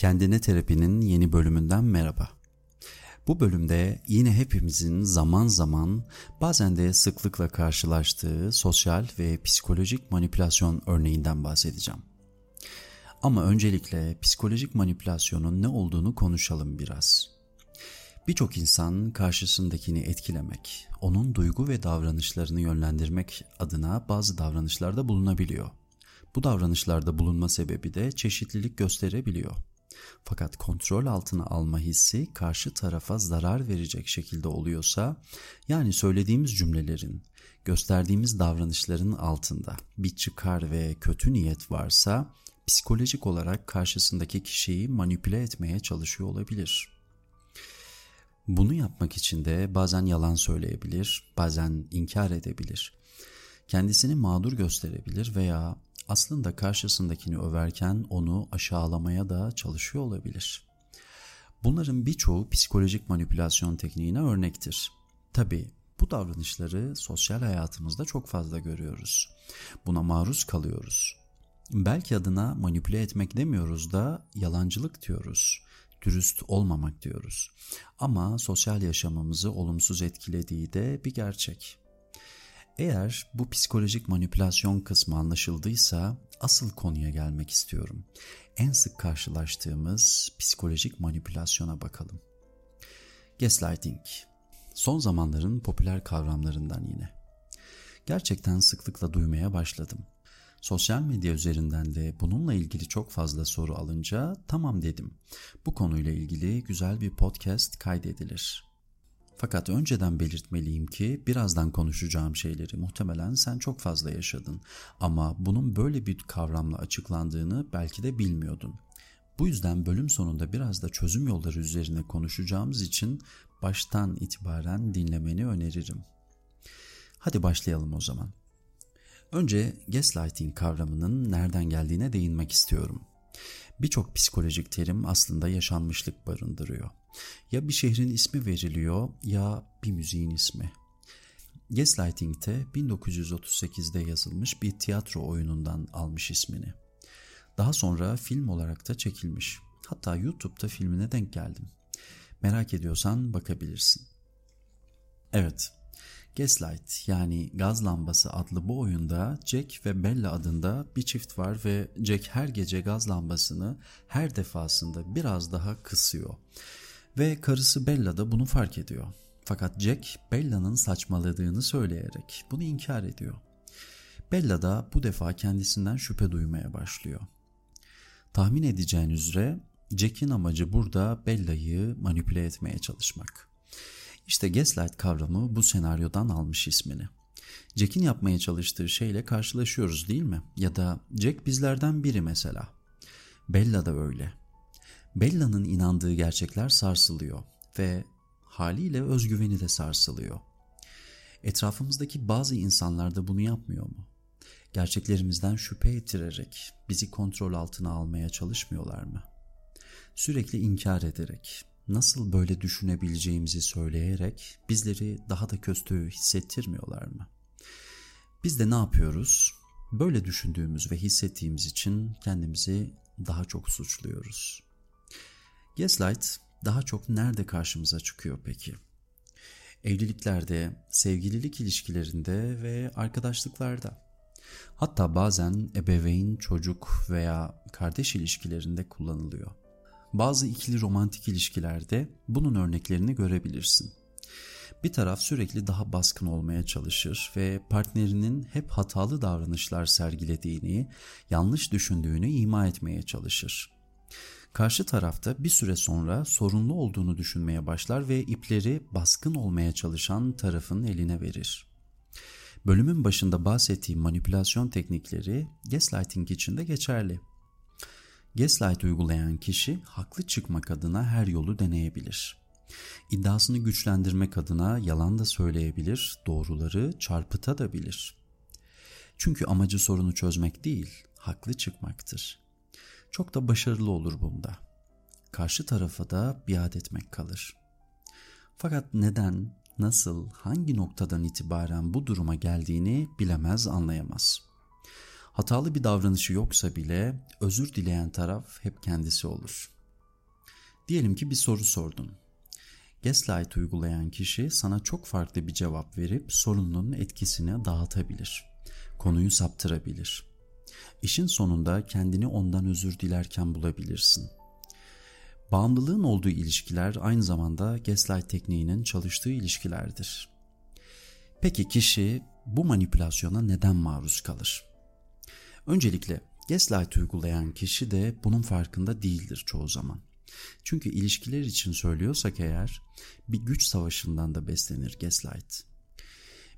Kendine Terapi'nin yeni bölümünden merhaba. Bu bölümde yine hepimizin zaman zaman bazen de sıklıkla karşılaştığı sosyal ve psikolojik manipülasyon örneğinden bahsedeceğim. Ama öncelikle psikolojik manipülasyonun ne olduğunu konuşalım biraz. Birçok insan karşısındakini etkilemek, onun duygu ve davranışlarını yönlendirmek adına bazı davranışlarda bulunabiliyor. Bu davranışlarda bulunma sebebi de çeşitlilik gösterebiliyor. Fakat kontrol altına alma hissi karşı tarafa zarar verecek şekilde oluyorsa, yani söylediğimiz cümlelerin, gösterdiğimiz davranışların altında bir çıkar ve kötü niyet varsa, psikolojik olarak karşısındaki kişiyi manipüle etmeye çalışıyor olabilir. Bunu yapmak için de bazen yalan söyleyebilir, bazen inkar edebilir. Kendisini mağdur gösterebilir veya aslında karşısındakini överken onu aşağılamaya da çalışıyor olabilir. Bunların birçoğu psikolojik manipülasyon tekniğine örnektir. Tabi bu davranışları sosyal hayatımızda çok fazla görüyoruz. Buna maruz kalıyoruz. Belki adına manipüle etmek demiyoruz da yalancılık diyoruz. Dürüst olmamak diyoruz. Ama sosyal yaşamımızı olumsuz etkilediği de bir gerçek. Eğer bu psikolojik manipülasyon kısmı anlaşıldıysa asıl konuya gelmek istiyorum. En sık karşılaştığımız psikolojik manipülasyona bakalım. Gaslighting. Son zamanların popüler kavramlarından yine. Gerçekten sıklıkla duymaya başladım. Sosyal medya üzerinden de bununla ilgili çok fazla soru alınca tamam dedim. Bu konuyla ilgili güzel bir podcast kaydedilir. Fakat önceden belirtmeliyim ki birazdan konuşacağım şeyleri muhtemelen sen çok fazla yaşadın ama bunun böyle bir kavramla açıklandığını belki de bilmiyordun. Bu yüzden bölüm sonunda biraz da çözüm yolları üzerine konuşacağımız için baştan itibaren dinlemeni öneririm. Hadi başlayalım o zaman. Önce gaslighting kavramının nereden geldiğine değinmek istiyorum. Birçok psikolojik terim aslında yaşanmışlık barındırıyor. Ya bir şehrin ismi veriliyor ya bir müziğin ismi. Gaslighting de 1938'de yazılmış bir tiyatro oyunundan almış ismini. Daha sonra film olarak da çekilmiş. Hatta YouTube'da filmine denk geldim. Merak ediyorsan bakabilirsin. Evet, Gaslight yani gaz lambası adlı bu oyunda Jack ve Bella adında bir çift var ve Jack her gece gaz lambasını her defasında biraz daha kısıyor. Ve karısı Bella da bunu fark ediyor. Fakat Jack Bella'nın saçmaladığını söyleyerek bunu inkar ediyor. Bella da bu defa kendisinden şüphe duymaya başlıyor. Tahmin edeceğin üzere Jack'in amacı burada Bella'yı manipüle etmeye çalışmak. İşte gaslight kavramı bu senaryodan almış ismini. Jack'in yapmaya çalıştığı şeyle karşılaşıyoruz değil mi? Ya da Jack bizlerden biri mesela. Bella da öyle. Bella'nın inandığı gerçekler sarsılıyor ve haliyle özgüveni de sarsılıyor. Etrafımızdaki bazı insanlar da bunu yapmıyor mu? Gerçeklerimizden şüphe ettirerek bizi kontrol altına almaya çalışmıyorlar mı? Sürekli inkar ederek, nasıl böyle düşünebileceğimizi söyleyerek bizleri daha da kötü hissettirmiyorlar mı? Biz de ne yapıyoruz? Böyle düşündüğümüz ve hissettiğimiz için kendimizi daha çok suçluyoruz. Gaslight daha çok nerede karşımıza çıkıyor peki? Evliliklerde, sevgililik ilişkilerinde ve arkadaşlıklarda. Hatta bazen ebeveyn, çocuk veya kardeş ilişkilerinde kullanılıyor. Bazı ikili romantik ilişkilerde bunun örneklerini görebilirsin. Bir taraf sürekli daha baskın olmaya çalışır ve partnerinin hep hatalı davranışlar sergilediğini, yanlış düşündüğünü ima etmeye çalışır. Karşı tarafta bir süre sonra sorunlu olduğunu düşünmeye başlar ve ipleri baskın olmaya çalışan tarafın eline verir. Bölümün başında bahsettiğim manipülasyon teknikleri gaslighting için de geçerli. Gaslight uygulayan kişi haklı çıkmak adına her yolu deneyebilir. İddiasını güçlendirmek adına yalan da söyleyebilir, doğruları çarpıtabilir. Çünkü amacı sorunu çözmek değil, haklı çıkmaktır. Çok da başarılı olur bunda. Karşı tarafa da biat etmek kalır. Fakat neden, nasıl, hangi noktadan itibaren bu duruma geldiğini bilemez, anlayamaz. Hatalı bir davranışı yoksa bile özür dileyen taraf hep kendisi olur. Diyelim ki bir soru sordun. Gaslight uygulayan kişi sana çok farklı bir cevap verip sorunun etkisini dağıtabilir. Konuyu saptırabilir. İşin sonunda kendini ondan özür dilerken bulabilirsin. Bağımlılığın olduğu ilişkiler aynı zamanda gaslight tekniğinin çalıştığı ilişkilerdir. Peki kişi bu manipülasyona neden maruz kalır? Öncelikle gaslight uygulayan kişi de bunun farkında değildir çoğu zaman. Çünkü ilişkiler için söylüyorsak eğer bir güç savaşından da beslenir gaslight.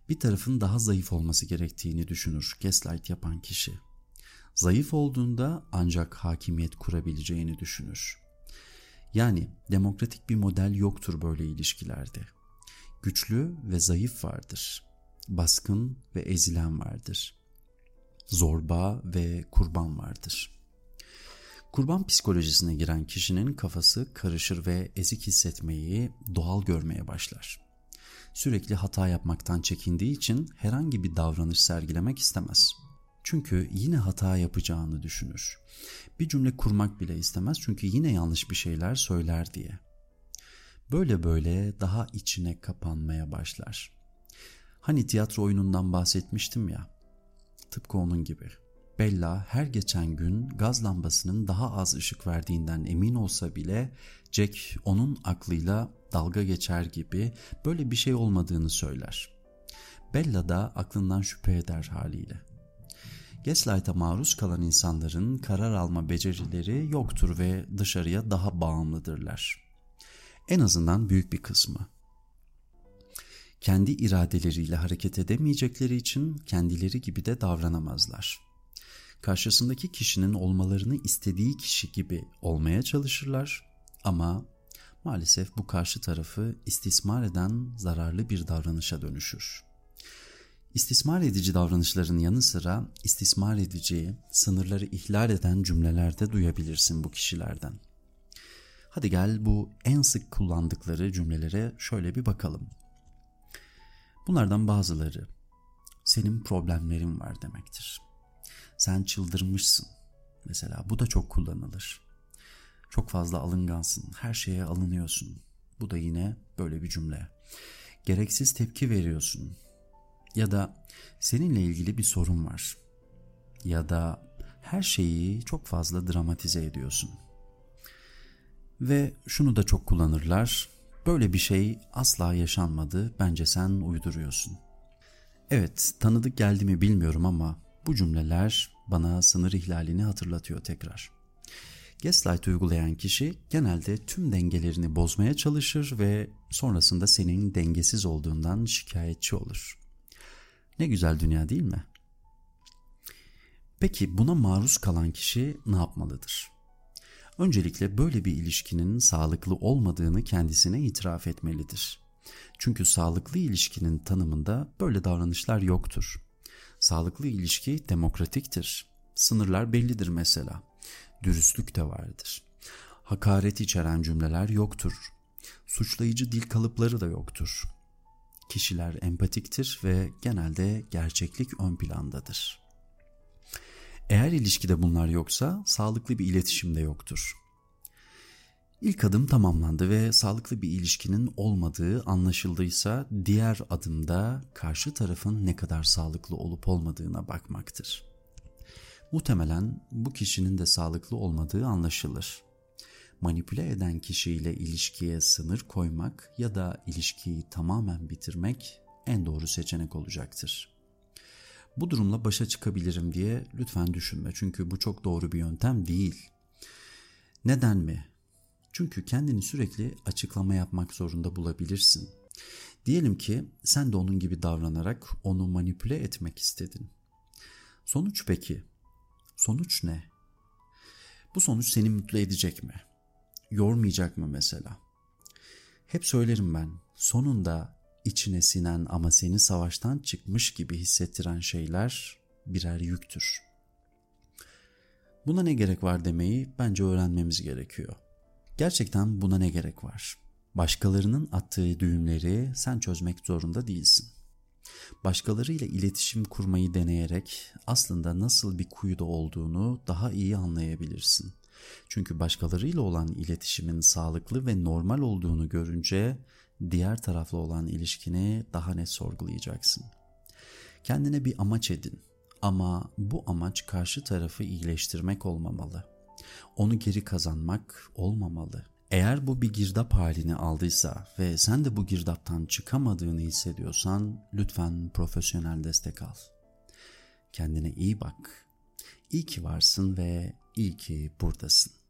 Bir tarafın daha zayıf olması gerektiğini düşünür gaslight yapan kişi. Zayıf olduğunda ancak hakimiyet kurabileceğini düşünür. Yani demokratik bir model yoktur böyle ilişkilerde. Güçlü ve zayıf vardır. Baskın ve ezilen vardır. Zorba ve kurban vardır.'' Kurban psikolojisine giren kişinin kafası karışır ve ezik hissetmeyi doğal görmeye başlar. Sürekli hata yapmaktan çekindiği için herhangi bir davranış sergilemek istemez. Çünkü yine hata yapacağını düşünür. Bir cümle kurmak bile istemez çünkü yine yanlış bir şeyler söyler diye. Böyle böyle daha içine kapanmaya başlar. Hani tiyatro oyunundan bahsetmiştim ya. Tıpkı onun gibi. Bella her geçen gün gaz lambasının daha az ışık verdiğinden emin olsa bile Jack onun aklıyla dalga geçer gibi böyle bir şey olmadığını söyler. Bella da aklından şüphe eder haliyle. Gaslight'a maruz kalan insanların karar alma becerileri yoktur ve dışarıya daha bağımlıdırlar. En azından büyük bir kısmı. Kendi iradeleriyle hareket edemeyecekleri için kendileri gibi de davranamazlar karşısındaki kişinin olmalarını istediği kişi gibi olmaya çalışırlar ama maalesef bu karşı tarafı istismar eden zararlı bir davranışa dönüşür. İstismar edici davranışların yanı sıra istismar edici, sınırları ihlal eden cümlelerde duyabilirsin bu kişilerden. Hadi gel bu en sık kullandıkları cümlelere şöyle bir bakalım. Bunlardan bazıları senin problemlerin var demektir. Sen çıldırmışsın. Mesela bu da çok kullanılır. Çok fazla alıngansın. Her şeye alınıyorsun. Bu da yine böyle bir cümle. Gereksiz tepki veriyorsun. Ya da seninle ilgili bir sorun var. Ya da her şeyi çok fazla dramatize ediyorsun. Ve şunu da çok kullanırlar. Böyle bir şey asla yaşanmadı. Bence sen uyduruyorsun. Evet, tanıdık geldi mi bilmiyorum ama bu cümleler bana sınır ihlalini hatırlatıyor tekrar. Gaslight uygulayan kişi genelde tüm dengelerini bozmaya çalışır ve sonrasında senin dengesiz olduğundan şikayetçi olur. Ne güzel dünya değil mi? Peki buna maruz kalan kişi ne yapmalıdır? Öncelikle böyle bir ilişkinin sağlıklı olmadığını kendisine itiraf etmelidir. Çünkü sağlıklı ilişkinin tanımında böyle davranışlar yoktur. Sağlıklı ilişki demokratiktir. Sınırlar bellidir mesela. Dürüstlük de vardır. Hakaret içeren cümleler yoktur. Suçlayıcı dil kalıpları da yoktur. Kişiler empatiktir ve genelde gerçeklik ön plandadır. Eğer ilişkide bunlar yoksa sağlıklı bir iletişim de yoktur. İlk adım tamamlandı ve sağlıklı bir ilişkinin olmadığı anlaşıldıysa diğer adımda karşı tarafın ne kadar sağlıklı olup olmadığına bakmaktır. Muhtemelen bu kişinin de sağlıklı olmadığı anlaşılır. Manipüle eden kişiyle ilişkiye sınır koymak ya da ilişkiyi tamamen bitirmek en doğru seçenek olacaktır. Bu durumla başa çıkabilirim diye lütfen düşünme çünkü bu çok doğru bir yöntem değil. Neden mi? Çünkü kendini sürekli açıklama yapmak zorunda bulabilirsin. Diyelim ki sen de onun gibi davranarak onu manipüle etmek istedin. Sonuç peki? Sonuç ne? Bu sonuç seni mutlu edecek mi? Yormayacak mı mesela? Hep söylerim ben. Sonunda içine sinen ama seni savaştan çıkmış gibi hissettiren şeyler birer yüktür. Buna ne gerek var demeyi bence öğrenmemiz gerekiyor. Gerçekten buna ne gerek var? Başkalarının attığı düğümleri sen çözmek zorunda değilsin. Başkalarıyla iletişim kurmayı deneyerek aslında nasıl bir kuyuda olduğunu daha iyi anlayabilirsin. Çünkü başkalarıyla olan iletişimin sağlıklı ve normal olduğunu görünce diğer tarafla olan ilişkini daha net sorgulayacaksın. Kendine bir amaç edin ama bu amaç karşı tarafı iyileştirmek olmamalı. Onu geri kazanmak olmamalı. Eğer bu bir girdap halini aldıysa ve sen de bu girdaptan çıkamadığını hissediyorsan lütfen profesyonel destek al. Kendine iyi bak. İyi ki varsın ve iyi ki buradasın.